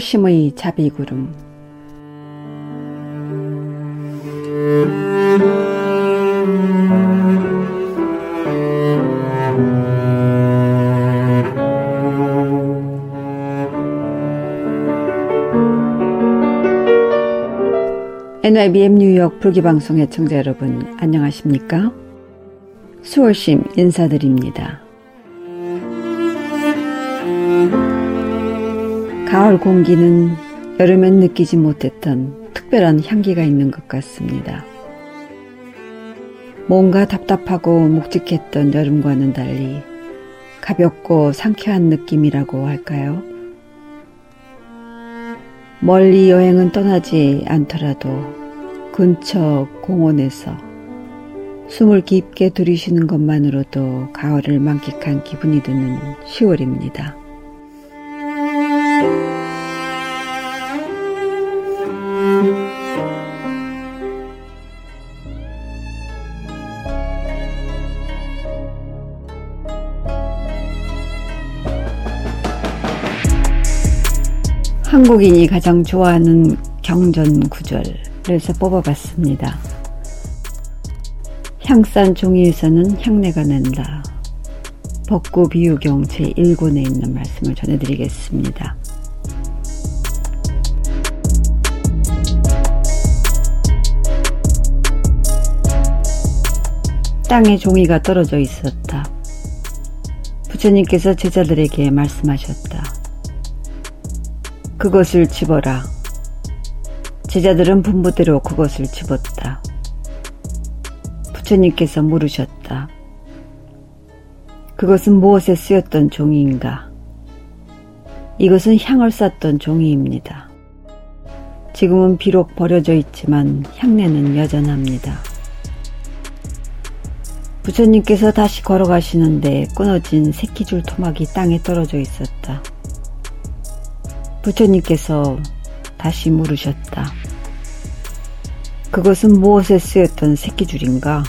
수월심의 자비구름 NIBM 뉴욕 불기방송의 청자 여러분 안녕하십니까? 수월심 인사드립니다. 가을 공기는 여름엔 느끼지 못했던 특별한 향기가 있는 것 같습니다. 뭔가 답답하고 묵직했던 여름과는 달리 가볍고 상쾌한 느낌이라고 할까요? 멀리 여행은 떠나지 않더라도 근처 공원에서 숨을 깊게 들이쉬는 것만으로도 가을을 만끽한 기분이 드는 10월입니다. 한국인이 가장 좋아하는 경전 구절에서 뽑아봤습니다. 향산 종이에서는 향내가 난다. 벚고 비유경 제1권에 있는 말씀을 전해드리겠습니다. 땅에 종이가 떨어져 있었다. 부처님께서 제자들에게 말씀하셨다. 그것을 집어라. 제자들은 분부대로 그것을 집었다. 부처님께서 물으셨다. 그것은 무엇에 쓰였던 종이인가? 이것은 향을 쌌던 종이입니다. 지금은 비록 버려져 있지만 향내는 여전합니다. 부처님께서 다시 걸어가시는데 끊어진 새끼줄 토막이 땅에 떨어져 있었다. 부처님께서 다시 물으셨다. 그것은 무엇에 쓰였던 새끼줄인가?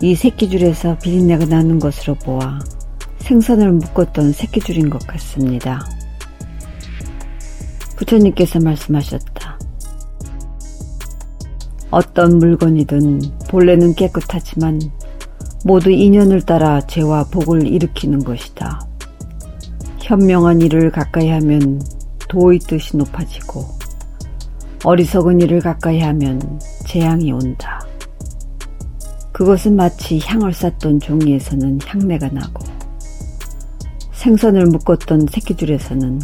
이 새끼줄에서 비린내가 나는 것으로 보아 생선을 묶었던 새끼줄인 것 같습니다. 부처님께서 말씀하셨다. 어떤 물건이든 본래는 깨끗하지만 모두 인연을 따라 죄와 복을 일으키는 것이다. 현명한 일을 가까이 하면 도의 뜻이 높아지고 어리석은 일을 가까이 하면 재앙이 온다. 그것은 마치 향을 쌌던 종이에서는 향내가 나고 생선을 묶었던 새끼줄에서는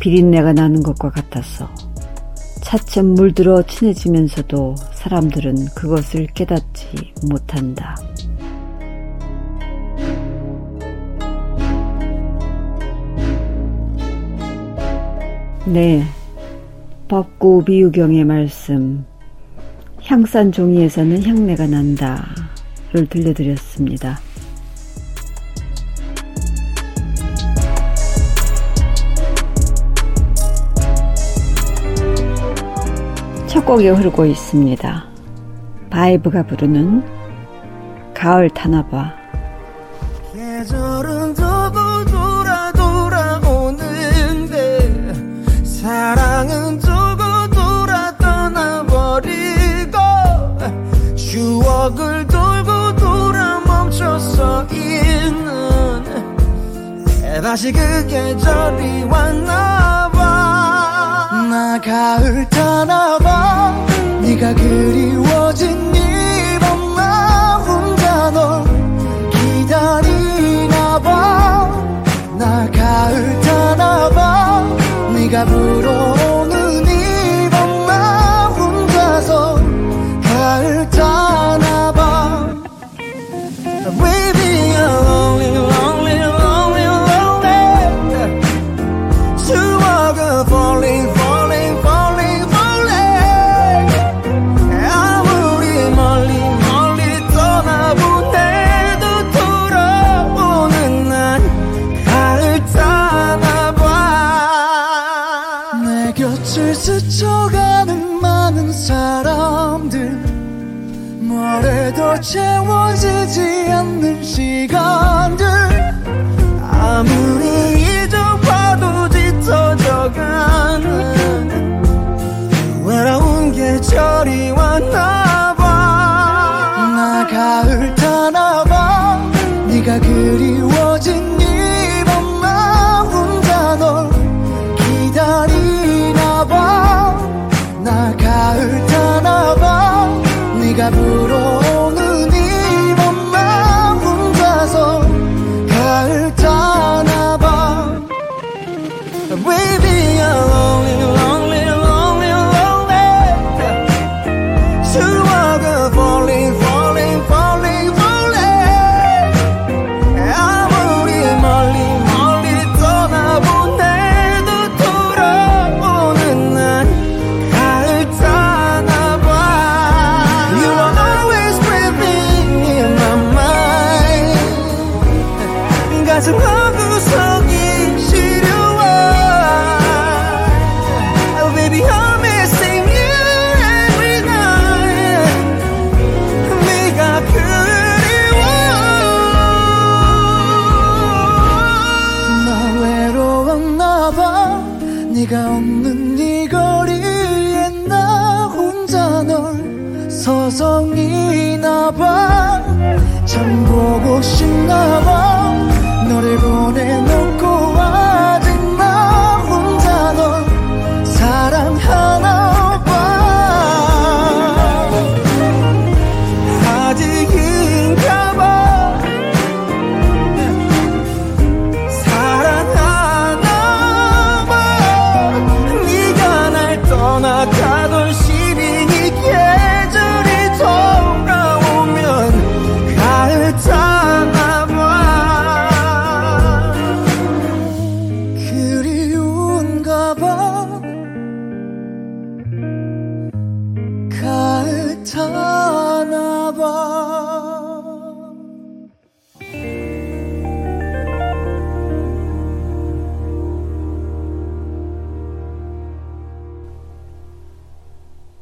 비린내가 나는 것과 같아서 차츰 물들어 친해지면서도 사람들은 그것을 깨닫지 못한다. 네. 법구 비유경의 말씀. 향산 종이에서는 향내가 난다 를 들려드렸습니다. 첫 곡이 흐르고 있습니다. 바이브가 부르는 가을 타나봐. 계절은 사랑은 두고 돌아 떠나버리고 추억을 돌고 돌아 멈춰서 있는 다시 그 계절이 왔나봐. 나 가을 타나봐. 네가 그리워진 이밤 나 혼자 널 기다리나봐. 나 가을 타나봐 네가 불어오 곁을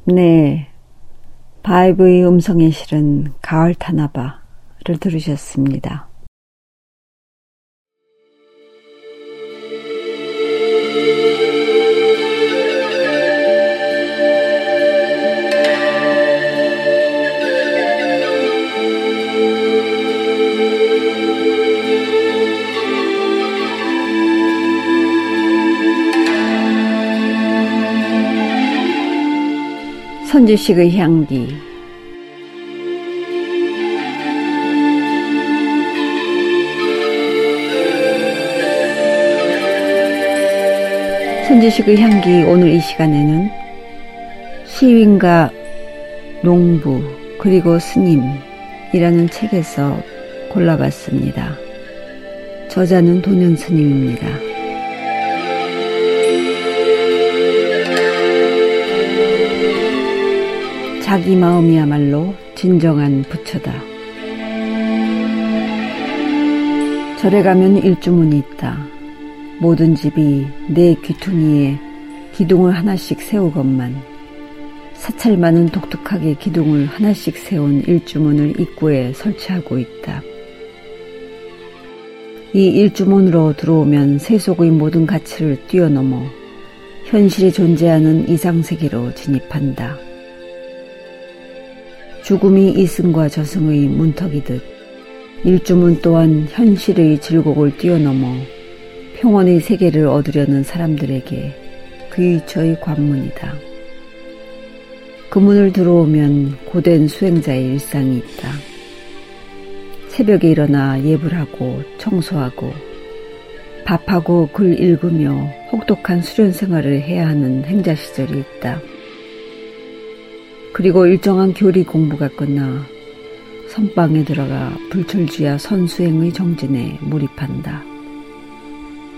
네. 바이브의 음성에 실은 가을 타나바를 들으셨습니다. 선주식의 향기 선주식의 향기 오늘 이 시간에는 시윈과 농부 그리고 스님이라는 책에서 골라봤습니다. 저자는 도년 스님입니다. 자기 마음이야말로 진정한 부처다. 절에 가면 일주문이 있다. 모든 집이 내 귀퉁이에 기둥을 하나씩 세우건만 사찰 많은 독특하게 기둥을 하나씩 세운 일주문을 입구에 설치하고 있다. 이 일주문으로 들어오면 세속의 모든 가치를 뛰어넘어 현실에 존재하는 이상세계로 진입한다. 죽음이 이승과 저승의 문턱이듯 일주문 또한 현실의 질곡을 뛰어넘어 평온의 세계를 얻으려는 사람들에게 귀처의 관문이다. 그 문을 들어오면 고된 수행자의 일상이 있다. 새벽에 일어나 예불 하고 청소하고 밥하고 글 읽으며 혹독한 수련 생활을 해야 하는 행자 시절이 있다. 그리고 일정한 교리 공부가 끝나 선방에 들어가 불철주야 선수행의 정진에 몰입한다.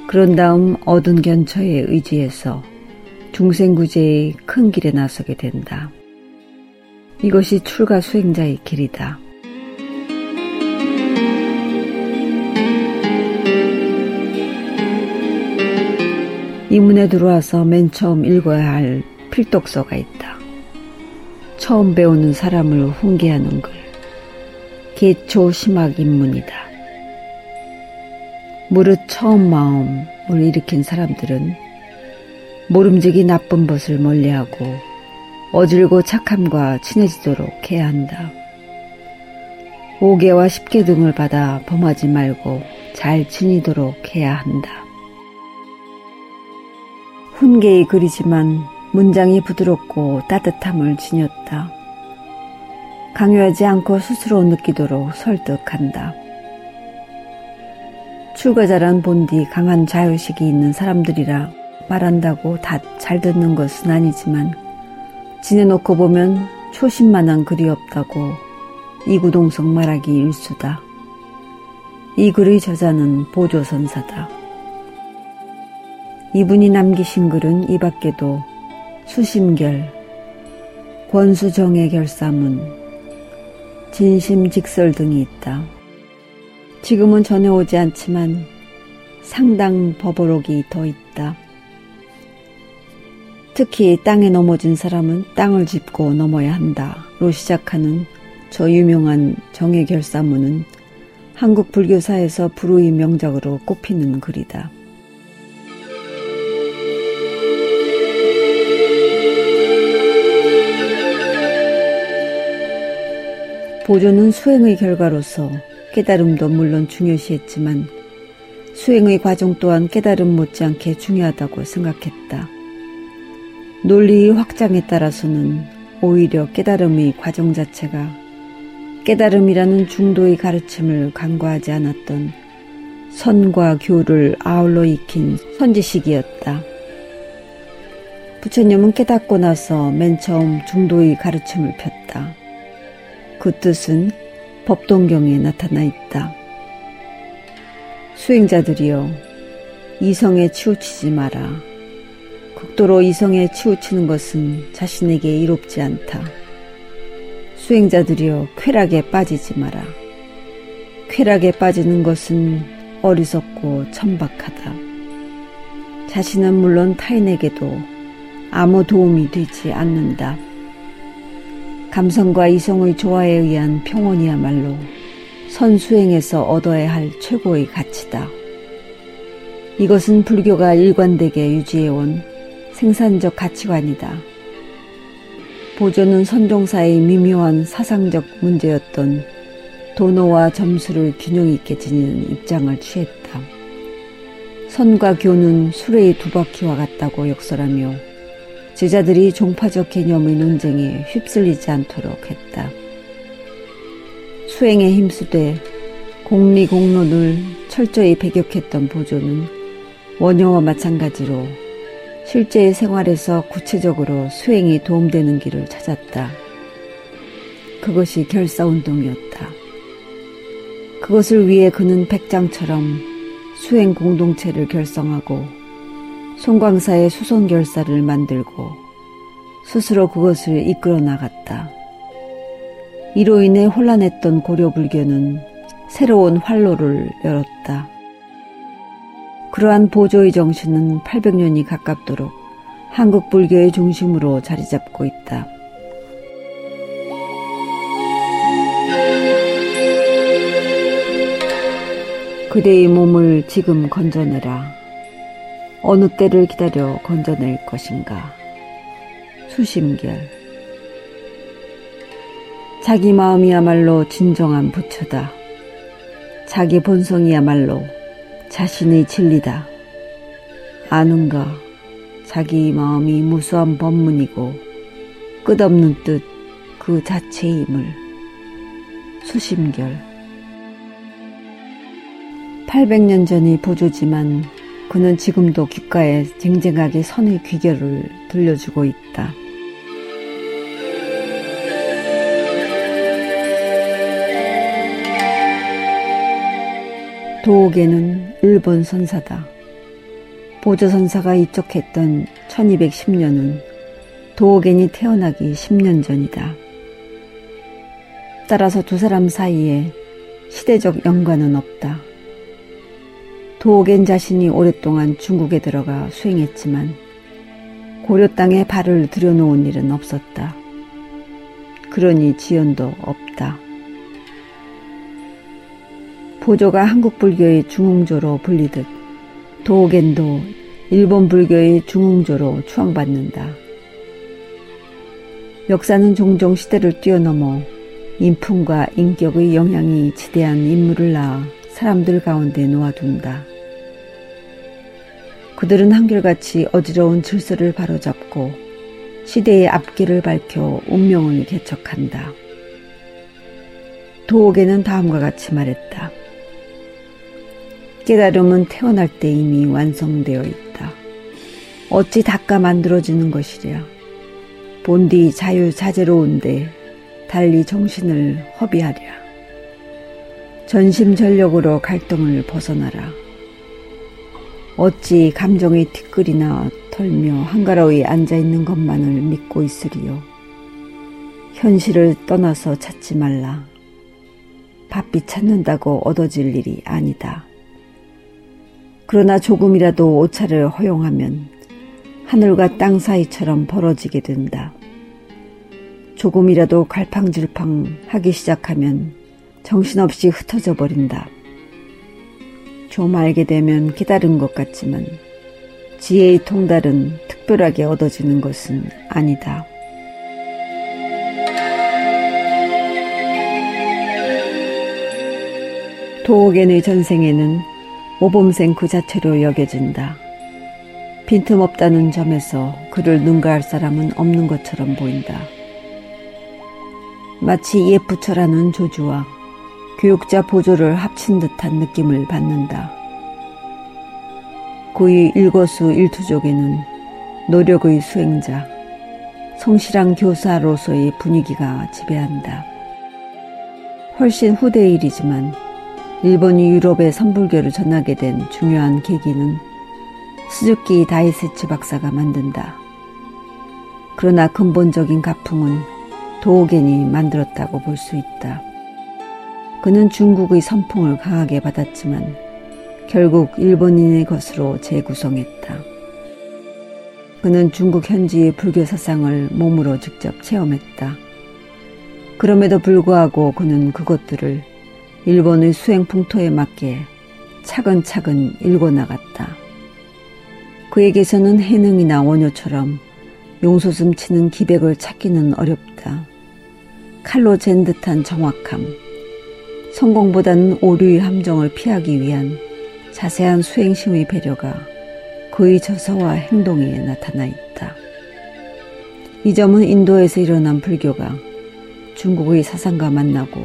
그런 다음 얻은 견처에 의지해서 중생구제의 큰 길에 나서게 된다. 이것이 출가 수행자의 길이다. 이 문에 들어와서 맨 처음 읽어야 할 필독서가 있다. 처음 배우는 사람을 훈계하는 글. 개초 심학 입문이다. 무릇 처음 마음을 일으킨 사람들은 모름지기 나쁜 것을 멀리하고 어질고 착함과 친해지도록 해야 한다. 5개와 10개 등을 받아 범하지 말고 잘 지니도록 해야 한다. 훈계히 그리지만 문장이 부드럽고 따뜻함을 지녔다. 강요하지 않고 스스로 느끼도록 설득한다. 출가자란 본디 강한 자유식이 있는 사람들이라 말한다고 다 잘 듣는 것은 아니지만 지내놓고 보면 초심만한 글이 없다고 이구동성 말하기 일수다. 이 글의 저자는 보조선사다. 이분이 남기신 글은 이 밖에도 수심결, 권수정의 결사문, 진심직설 등이 있다. 지금은 전해오지 않지만 상당 법어록이 더 있다. 특히 땅에 넘어진 사람은 땅을 짚고 넘어야 한다로 시작하는 저 유명한 정의 결사문은 한국 불교사에서 불후의 명작으로 꼽히는 글이다. 보조는 수행의 결과로서 깨달음도 물론 중요시했지만 수행의 과정 또한 깨달음 못지않게 중요하다고 생각했다. 논리의 확장에 따라서는 오히려 깨달음의 과정 자체가 깨달음이라는 중도의 가르침을 간과하지 않았던 선과 교를 아울러 익힌 선지식이었다. 부처님은 깨닫고 나서 맨 처음 중도의 가르침을 폈다. 그 뜻은 법동경에 나타나 있다. 수행자들이여 이성에 치우치지 마라. 극도로 이성에 치우치는 것은 자신에게 이롭지 않다. 수행자들이여 쾌락에 빠지지 마라. 쾌락에 빠지는 것은 어리석고 천박하다. 자신은 물론 타인에게도 아무 도움이 되지 않는다. 감성과 이성의 조화에 의한 평온이야말로 선수행에서 얻어야 할 최고의 가치다. 이것은 불교가 일관되게 유지해온 생산적 가치관이다. 보조는 선종사의 미묘한 사상적 문제였던 도노와 점수를 균형 있게 지니는 입장을 취했다. 선과 교는 수레의 두 바퀴와 같다고 역설하며 제자들이 종파적 개념의 논쟁에 휩쓸리지 않도록 했다. 수행에 힘쓰되 공리공론을 철저히 배격했던 보조는 원효와 마찬가지로 실제의 생활에서 구체적으로 수행이 도움되는 길을 찾았다. 그것이 결사운동이었다. 그것을 위해 그는 백장처럼 수행 공동체를 결성하고 송광사의 수선 결사를 만들고 스스로 그것을 이끌어 나갔다. 이로 인해 혼란했던 고려 불교는 새로운 활로를 열었다. 그러한 보조의 정신은 800년이 가깝도록 한국 불교의 중심으로 자리 잡고 있다. 그대의 몸을 지금 건져내라. 어느 때를 기다려 건져낼 것인가. 수심결. 자기 마음이야말로 진정한 부처다. 자기 본성이야말로 자신의 진리다. 아는가? 자기 마음이 무수한 법문이고 끝없는 뜻 그 자체임을. 수심결. 800년 전이 보조지만 그는 지금도 귓가에 쟁쟁하게 선의 귀결을 들려주고 있다. 도옥에는 일본 선사다. 보조선사가 입적했던 1210년은 도옥엔이 태어나기 10년 전이다. 따라서 두 사람 사이에 시대적 연관은 없다. 도겐 자신이 오랫동안 중국에 들어가 수행했지만 고려 땅에 발을 들여놓은 일은 없었다. 그러니 지연도 없다. 보조가 한국 불교의 중흥조로 불리듯 도겐도 일본 불교의 중흥조로 추앙받는다. 역사는 종종 시대를 뛰어넘어 인품과 인격의 영향이 지대한 인물을 낳아 사람들 가운데 놓아둔다. 그들은 한결같이 어지러운 질서를 바로잡고 시대의 앞길을 밝혀 운명을 개척한다. 도옥에는 다음과 같이 말했다. 깨달음은 태어날 때 이미 완성되어 있다. 어찌 닦아 만들어지는 것이랴. 본디 자유자재로운데 달리 정신을 허비하랴. 전심전력으로 갈등을 벗어나라. 어찌 감정의 티끌이나 털며 한가로이 앉아 있는 것만을 믿고 있으리요. 현실을 떠나서 찾지 말라. 바삐 찾는다고 얻어질 일이 아니다. 그러나 조금이라도 오차를 허용하면 하늘과 땅 사이처럼 벌어지게 된다. 조금이라도 갈팡질팡 하기 시작하면 정신없이 흩어져 버린다. 좀 알게 되면 깨달은 것 같지만 지혜의 통달은 특별하게 얻어지는 것은 아니다. 도옥엔의 전생에는 모범생 그 자체로 여겨진다. 빈틈없다는 점에서 그를 능가할 사람은 없는 것처럼 보인다. 마치 예쁘처라는 조주와 교육자 보조를 합친 듯한 느낌을 받는다. 그의 일거수 일투족에는 노력의 수행자, 성실한 교사로서의 분위기가 지배한다. 훨씬 후대의 일이지만 일본이 유럽에 선불교를 전하게 된 중요한 계기는 스즈키 다이세츠 박사가 만든다. 그러나 근본적인 가풍은 도오겐이 만들었다고 볼 수 있다. 그는 중국의 선풍을 강하게 받았지만 결국 일본인의 것으로 재구성했다. 그는 중국 현지의 불교 사상을 몸으로 직접 체험했다. 그럼에도 불구하고 그는 그것들을 일본의 수행 풍토에 맞게 차근차근 읽어 나갔다. 그에게서는 해능이나 원효처럼 용솟음 치는 기백을 찾기는 어렵다. 칼로 잰 듯한 정확함, 성공보다는 오류의 함정을 피하기 위한 자세한 수행심의 배려가 그의 저서와 행동에 나타나 있다. 이 점은 인도에서 일어난 불교가 중국의 사상과 만나고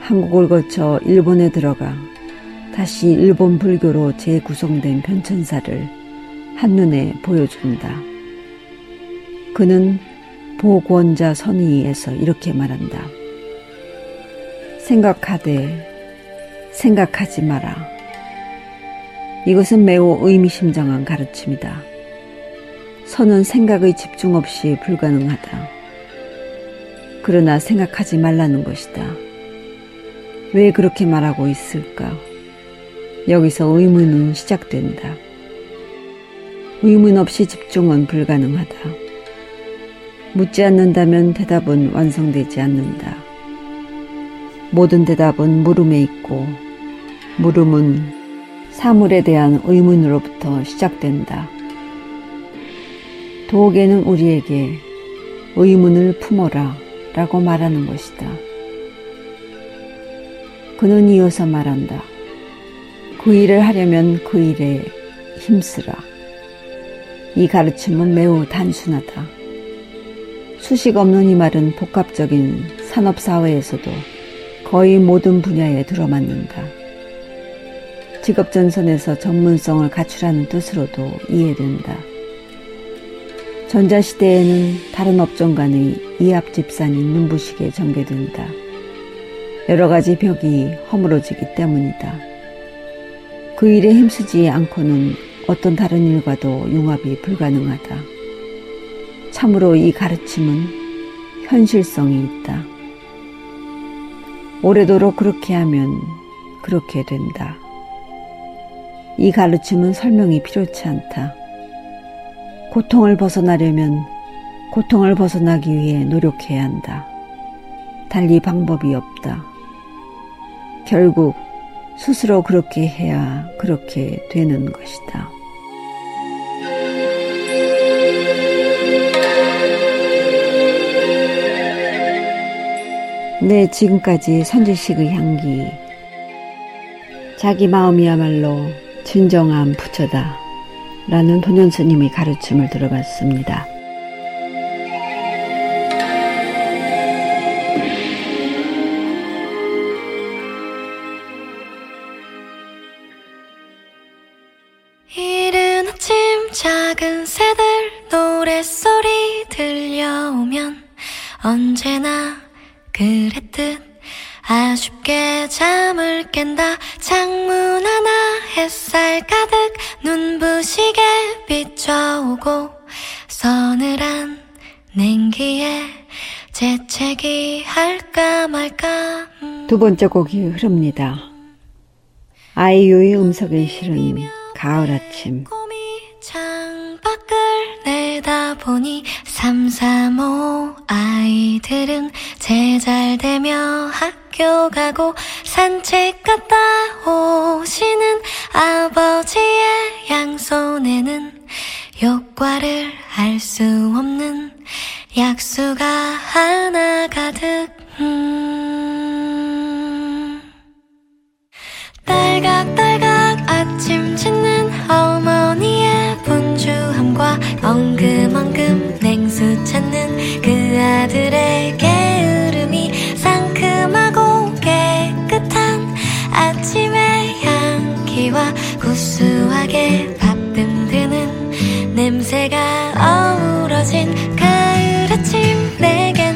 한국을 거쳐 일본에 들어가 다시 일본 불교로 재구성된 변천사를 한눈에 보여준다. 그는 보권자 선의에서 이렇게 말한다. 생각하되 생각하지 마라. 이것은 매우 의미심장한 가르침이다. 선은 생각의 집중 없이 불가능하다. 그러나 생각하지 말라는 것이다. 왜 그렇게 말하고 있을까? 여기서 의문은 시작된다. 의문 없이 집중은 불가능하다. 묻지 않는다면 대답은 완성되지 않는다. 모든 대답은 물음에 있고, 물음은 사물에 대한 의문으로부터 시작된다. 도옥에는 우리에게 의문을 품어라 라고 말하는 것이다. 그는 이어서 말한다. 그 일을 하려면 그 일에 힘쓰라. 이 가르침은 매우 단순하다. 수식 없는 이 말은 복합적인 산업사회에서도 거의 모든 분야에 들어맞는다. 직업전선에서 전문성을 갖추라는 뜻으로도 이해된다. 전자시대에는 다른 업종 간의 이합집산이 눈부시게 전개된다. 여러 가지 벽이 허물어지기 때문이다. 그 일에 힘쓰지 않고는 어떤 다른 일과도 융합이 불가능하다. 참으로 이 가르침은 현실성이 있다. 오래도록 그렇게 하면 그렇게 된다. 이 가르침은 설명이 필요치 않다. 고통을 벗어나려면 고통을 벗어나기 위해 노력해야 한다. 달리 방법이 없다. 결국 스스로 그렇게 해야 그렇게 되는 것이다. 네, 지금까지 선지식의 향기. 자기 마음이야말로 진정한 부처다. 라는 도년 스님의 가르침을 들어봤습니다. 비춰오고 서늘한 냉기에 재채기 할까 말까 음. 두 번째 곡이 흐릅니다. 아이유의 음성에 실은 가을 아침 창밖을 내다보니 삼삼오 아이들은 제잘되며 학교 가고 산책 갔다 오시는 아버지의 양손에는 효과를 알 수 없는 약수가 하나 가득 음. 딸각딸각 아침 짓는 어머니의 분주함과 엉금엉금 냉수 찾는 그 아들의 게으름이 상큼하고 깨끗한 아침의 향기와 구수하게 냄새가 어우러진 가을 아침 내겐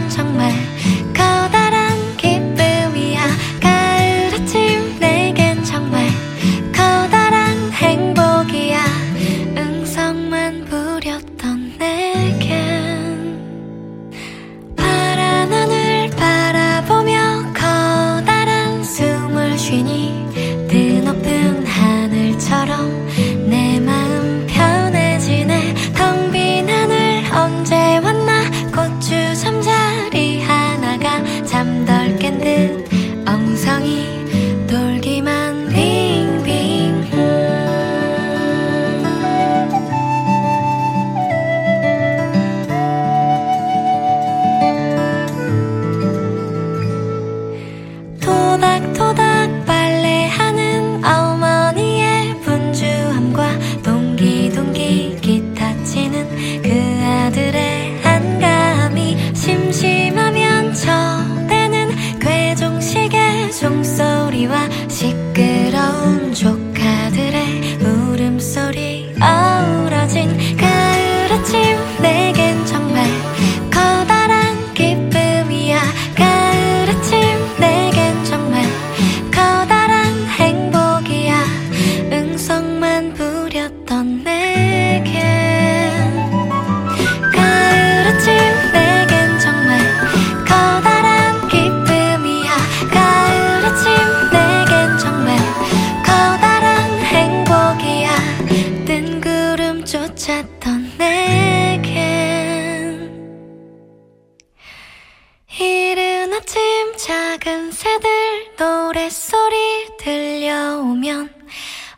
소리 들려오면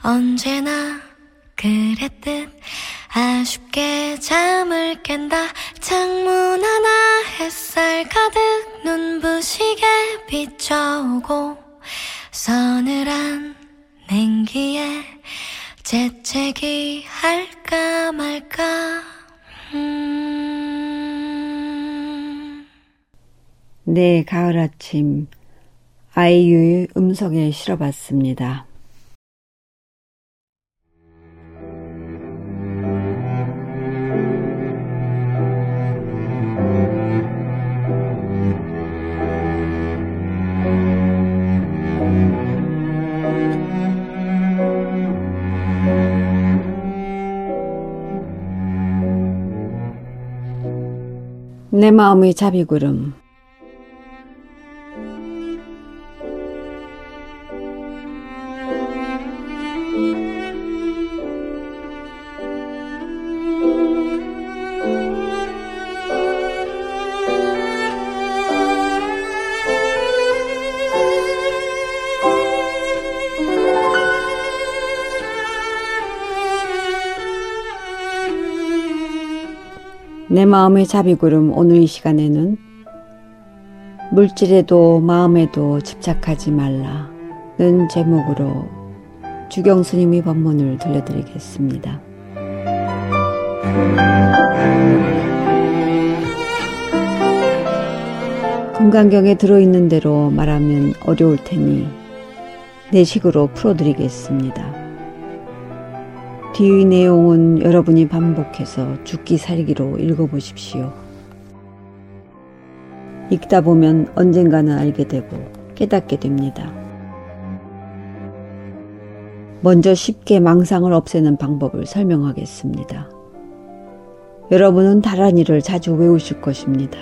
언제나 그랬듯 아쉽게 잠을 깬다. 창문 하나 햇살 가득 눈부시게 비춰오고 서늘한 냉기에 재채기 할까 말까. 음. 네, 가을 아침 아이유의 음성에 실어봤습니다. 내 마음의 자비구름 내 마음의 자비구름 오늘 이 시간에는 물질에도 마음에도 집착하지 말라는 제목으로 주경 스님의 법문을 들려드리겠습니다. 금강경에 들어있는 대로 말하면 어려울 테니 내식으로 풀어드리겠습니다. 뒤의 내용은 여러분이 반복해서 죽기 살기로 읽어보십시오. 읽다 보면 언젠가는 알게 되고 깨닫게 됩니다. 먼저 쉽게 망상을 없애는 방법을 설명하겠습니다. 여러분은 다란이를 자주 외우실 것입니다.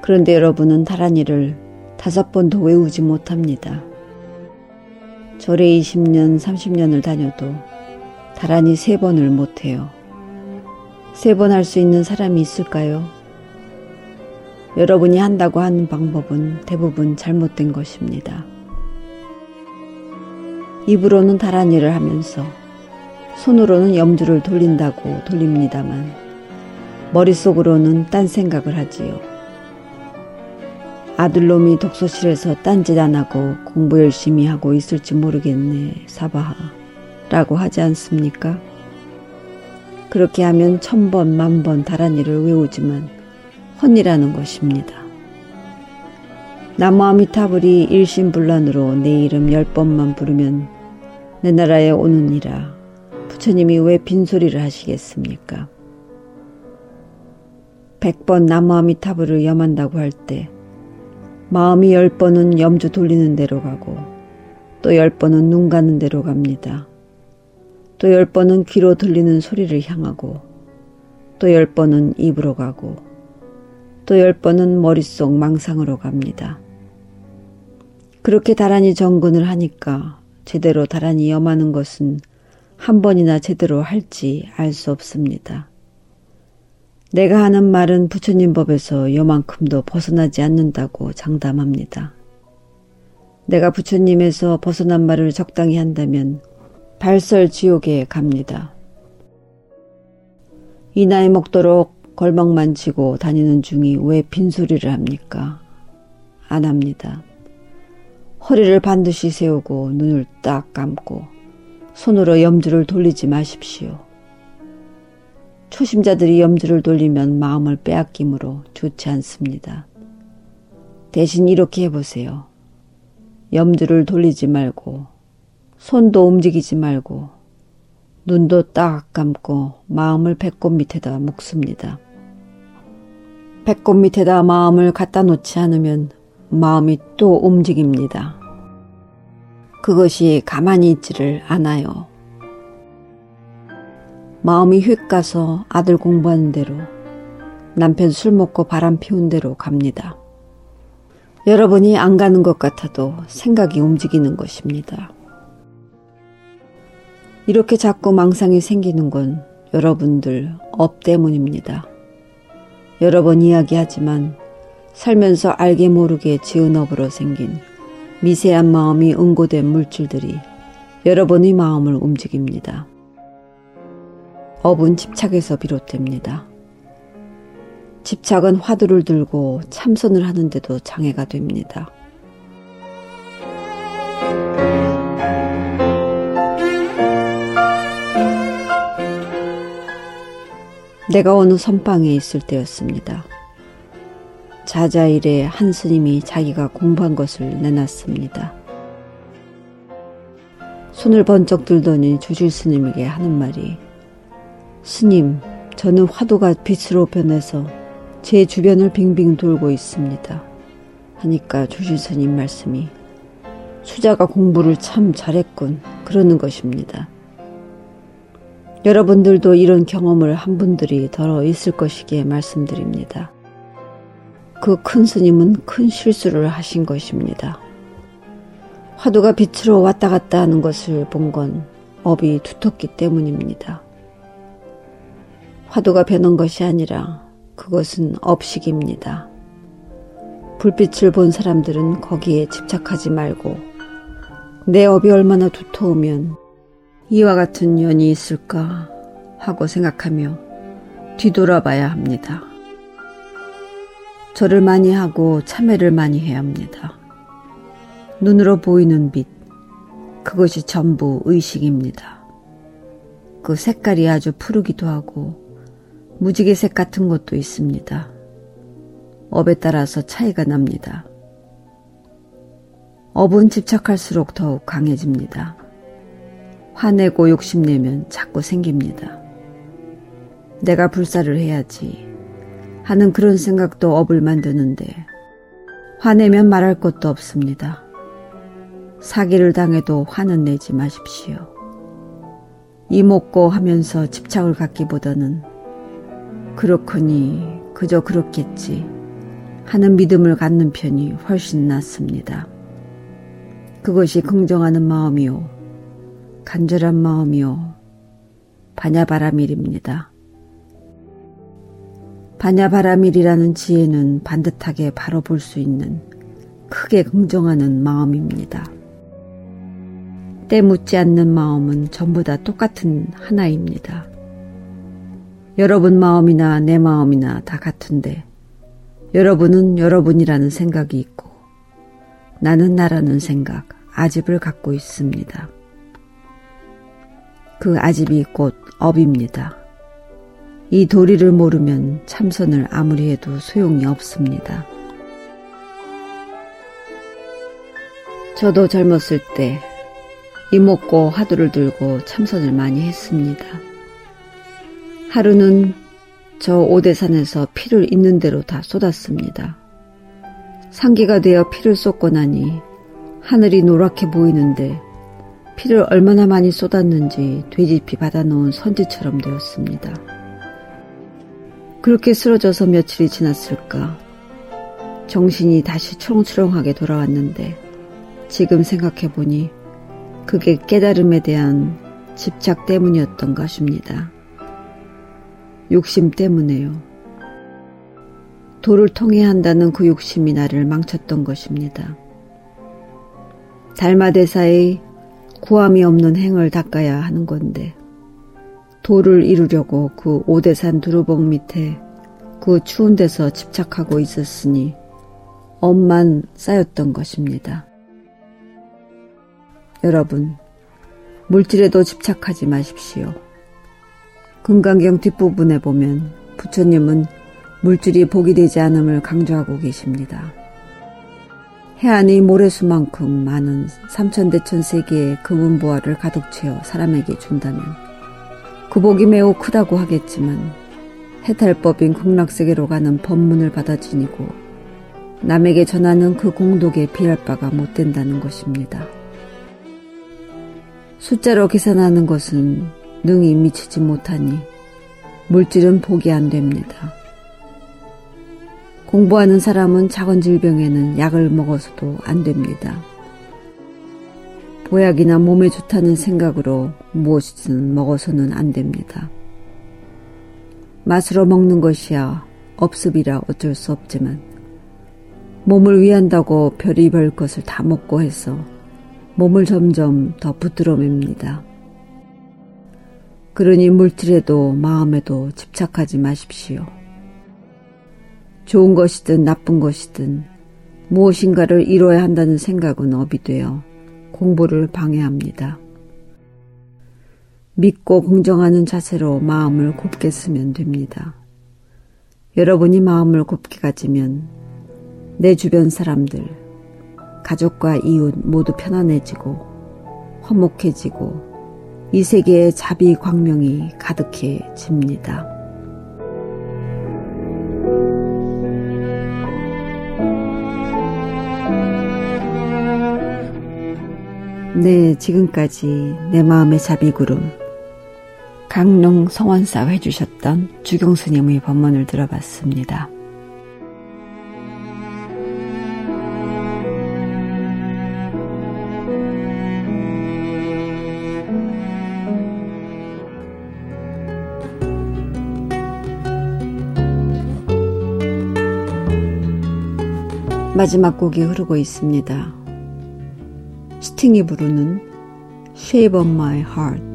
그런데 여러분은 다란이를 다섯 번도 외우지 못합니다. 절에 20년, 30년을 다녀도 다란이 세 번을 못해요. 세 번 할 수 있는 사람이 있을까요? 여러분이 한다고 하는 방법은 대부분 잘못된 것입니다. 입으로는 다란이를 하면서 손으로는 염주를 돌린다고 돌립니다만 머릿속으로는 딴 생각을 하지요. 아들놈이 독서실에서 딴짓 안 하고 공부 열심히 하고 있을지 모르겠네, 사바하. 라고 하지 않습니까? 그렇게 하면 천 번, 만번 다란이를 외우지만 헛이라는 것입니다. 나무 아미타불이 일심불란으로 내 이름 열 번만 부르면 내 나라에 오느니라 부처님이 왜 빈소리를 하시겠습니까? 백번 나무 아미타불을 염한다고 할 때 마음이 열 번은 염주 돌리는 대로 가고 또 열 번은 눈 가는 대로 갑니다. 또 열 번은 귀로 들리는 소리를 향하고 또 열 번은 입으로 가고 또 열 번은 머릿속 망상으로 갑니다. 그렇게 다란히 정근을 하니까 제대로 다란히 염하는 것은 한 번이나 제대로 할지 알 수 없습니다. 내가 하는 말은 부처님 법에서 요만큼도 벗어나지 않는다고 장담합니다. 내가 부처님에서 벗어난 말을 적당히 한다면 발설 지옥에 갑니다. 이 나이 먹도록 걸망만 치고 다니는 중이 왜 빈소리를 합니까? 안 합니다. 허리를 반드시 세우고 눈을 딱 감고 손으로 염주를 돌리지 마십시오. 초심자들이 염주를 돌리면 마음을 빼앗김으로 좋지 않습니다. 대신 이렇게 해보세요. 염주를 돌리지 말고 손도 움직이지 말고 눈도 딱 감고 마음을 배꼽 밑에다 묵습니다. 배꼽 밑에다 마음을 갖다 놓지 않으면 마음이 또 움직입니다. 그것이 가만히 있지를 않아요. 마음이 휙 가서 아들 공부하는 대로 남편 술 먹고 바람 피운 대로 갑니다. 여러분이 안 가는 것 같아도 생각이 움직이는 것입니다. 이렇게 자꾸 망상이 생기는 건 여러분들 업 때문입니다. 여러 번 이야기하지만 살면서 알게 모르게 지은 업으로 생긴 미세한 마음이 응고된 물질들이 여러분의 마음을 움직입니다. 업은 집착에서 비롯됩니다. 집착은 화두를 들고 참선을 하는데도 장애가 됩니다. 내가 어느 선방에 있을 때였습니다. 자자일에 한 스님이 자기가 공부한 것을 내놨습니다. 손을 번쩍 들더니 주실 스님에게 하는 말이 스님, 저는 화두가 빛으로 변해서 제 주변을 빙빙 돌고 있습니다. 하니까 주실 스님 말씀이 수자가 공부를 참 잘했군 그러는 것입니다. 여러분들도 이런 경험을 한 분들이 더 있을 것이기에 말씀드립니다. 그 큰 스님은 큰 실수를 하신 것입니다. 화두가 빛으로 왔다 갔다 하는 것을 본 건 업이 두텁기 때문입니다. 화두가 변한 것이 아니라 그것은 업식입니다. 불빛을 본 사람들은 거기에 집착하지 말고 내 업이 얼마나 두터우면 이와 같은 연이 있을까 하고 생각하며 뒤돌아봐야 합니다. 절을 많이 하고 참회를 많이 해야 합니다. 눈으로 보이는 빛, 그것이 전부 의식입니다. 그 색깔이 아주 푸르기도 하고 무지개색 같은 것도 있습니다. 업에 따라서 차이가 납니다. 업은 집착할수록 더욱 강해집니다. 화내고 욕심내면 자꾸 생깁니다. 내가 불사를 해야지 하는 그런 생각도 업을 만드는데 화내면 말할 것도 없습니다. 사기를 당해도 화는 내지 마십시오. 이먹고 하면서 집착을 갖기보다는 그렇거니 그저 그렇겠지 하는 믿음을 갖는 편이 훨씬 낫습니다. 그것이 긍정하는 마음이요. 간절한 마음이요. 반야바라밀입니다. 반야바라밀이라는 지혜는 반듯하게 바로 볼 수 있는 크게 긍정하는 마음입니다. 때 묻지 않는 마음은 전부 다 똑같은 하나입니다. 여러분 마음이나 내 마음이나 다 같은데 여러분은 여러분이라는 생각이 있고 나는 나라는 생각, 아집을 갖고 있습니다. 그 아집이 곧 업입니다. 이 도리를 모르면 참선을 아무리 해도 소용이 없습니다. 저도 젊었을 때 이목고 화두를 들고 참선을 많이 했습니다. 하루는 저 오대산에서 피를 있는 대로 다 쏟았습니다. 상기가 되어 피를 쏟고 나니 하늘이 노랗게 보이는데 피를 얼마나 많이 쏟았는지 돼지피 받아놓은 선지처럼 되었습니다. 그렇게 쓰러져서 며칠이 지났을까 정신이 다시 초롱초롱하게 돌아왔는데 지금 생각해보니 그게 깨달음에 대한 집착 때문이었던 것입니다. 욕심 때문에요. 도를 통해야 한다는 그 욕심이 나를 망쳤던 것입니다. 달마대사의 구함이 없는 행을 닦아야 하는 건데 도를 이루려고 그 오대산 두루봉 밑에 그 추운 데서 집착하고 있었으니 엄만 쌓였던 것입니다. 여러분, 물질에도 집착하지 마십시오. 금강경 뒷부분에 보면 부처님은 물질이 복이 되지 않음을 강조하고 계십니다. 해안이 모래수만큼 많은 삼천대천 세계의 금은보화를 가득 채워 사람에게 준다면 그 복이 매우 크다고 하겠지만 해탈법인 극락세계로 가는 법문을 받아 지니고 남에게 전하는 그 공덕에 비할 바가 못 된다는 것입니다. 숫자로 계산하는 것은 능히 미치지 못하니 물질은 복이 안 됩니다. 공부하는 사람은 작은 질병에는 약을 먹어서도 안 됩니다. 보약이나 몸에 좋다는 생각으로 무엇이든 먹어서는 안 됩니다. 맛으로 먹는 것이야 업습이라 어쩔 수 없지만 몸을 위한다고 별이별 것을 다 먹고 해서 몸을 점점 더 부드러맵니다. 그러니 물질에도 마음에도 집착하지 마십시오. 좋은 것이든 나쁜 것이든 무엇인가를 이뤄야 한다는 생각은 업이 되어 공부를 방해합니다. 믿고 공정하는 자세로 마음을 곱게 쓰면 됩니다. 여러분이 마음을 곱게 가지면 내 주변 사람들, 가족과 이웃 모두 편안해지고 화목해지고 이 세계의 자비 광명이 가득해집니다. 네, 지금까지 내 마음의 자비구름 강릉 성원사 해주셨던 주경스님의 법문을 들어봤습니다. 마지막 곡이 흐르고 있습니다. 스팅이 부르는 Shape of My Heart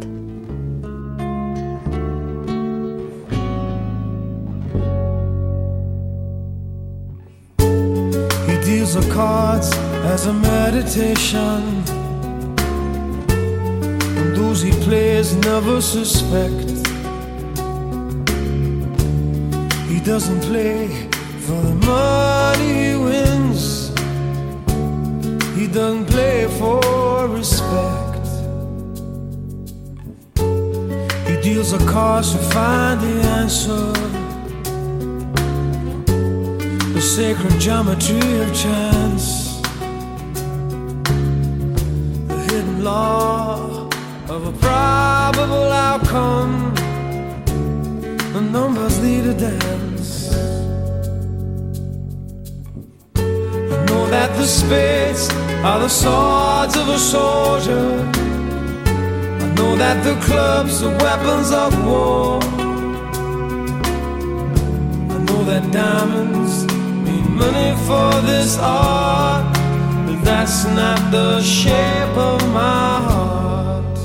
deals the cards as a meditation. And those he plays never suspect. He doesn't play for the money he wins. he doesn't play for respect. He deals the cards to find the answer the sacred geometry of chance, the hidden law of a probable outcome. The numbers lead a dance. I know that the spades are the swords of a soldier. I know that the clubs are weapons of war. I know that diamonds mean money for this art, but that's not the shape of my heart.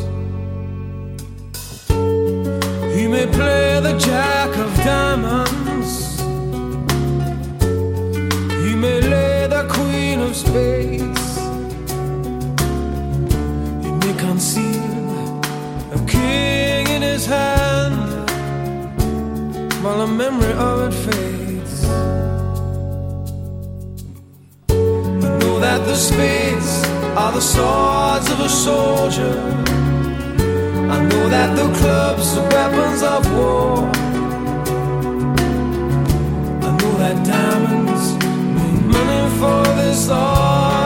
He may play the jack of diamonds, he may lay the queen of spades, conceal a king in his hand while the memory of it fades. I know that the spades are the swords of a soldier. I know that the clubs are weapons of war. I know that diamonds mean money for this art.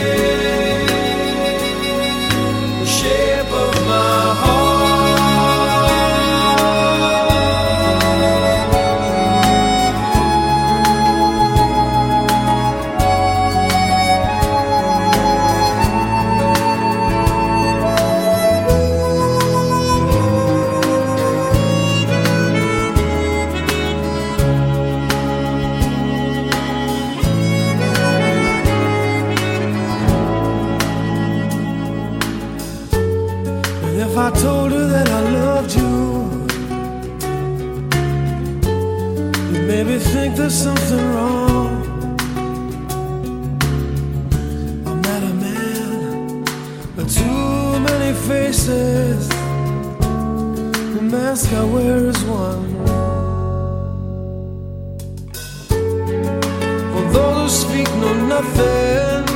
If I told her that I loved you, you maybe think there's something wrong. I met a man with too many faces. The mask I wear is one. For those who speak know nothing.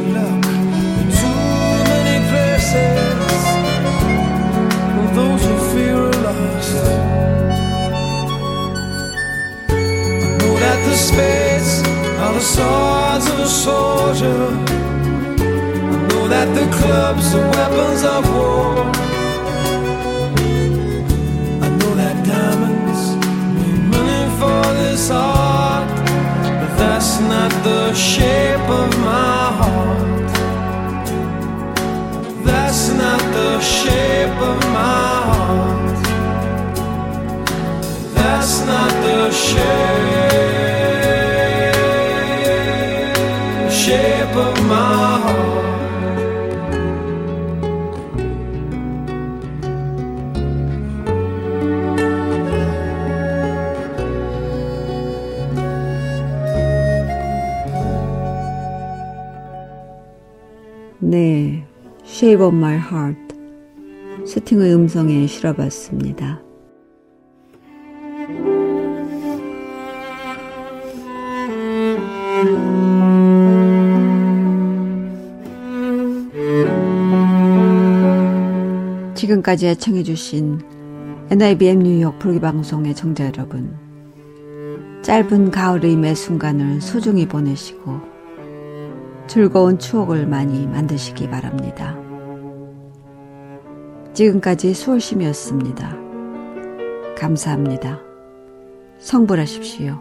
Spades are lost. I know that the space are the swords of a soldier. I know that the clubs are weapons of war. I know that diamonds mean money for this art, but that's not the shape of my heart shape of my heart. That's not the shape, shape of my heart. 네. Shape of My Heart 스팅의 음성에 실어봤습니다. 지금까지 애청해주신 NIBM 뉴욕 불기방송의 정자 여러분 짧은 가을의 매 순간을 소중히 보내시고 즐거운 추억을 많이 만드시기 바랍니다. 지금까지 수월심이었습니다. 감사합니다. 성불하십시오.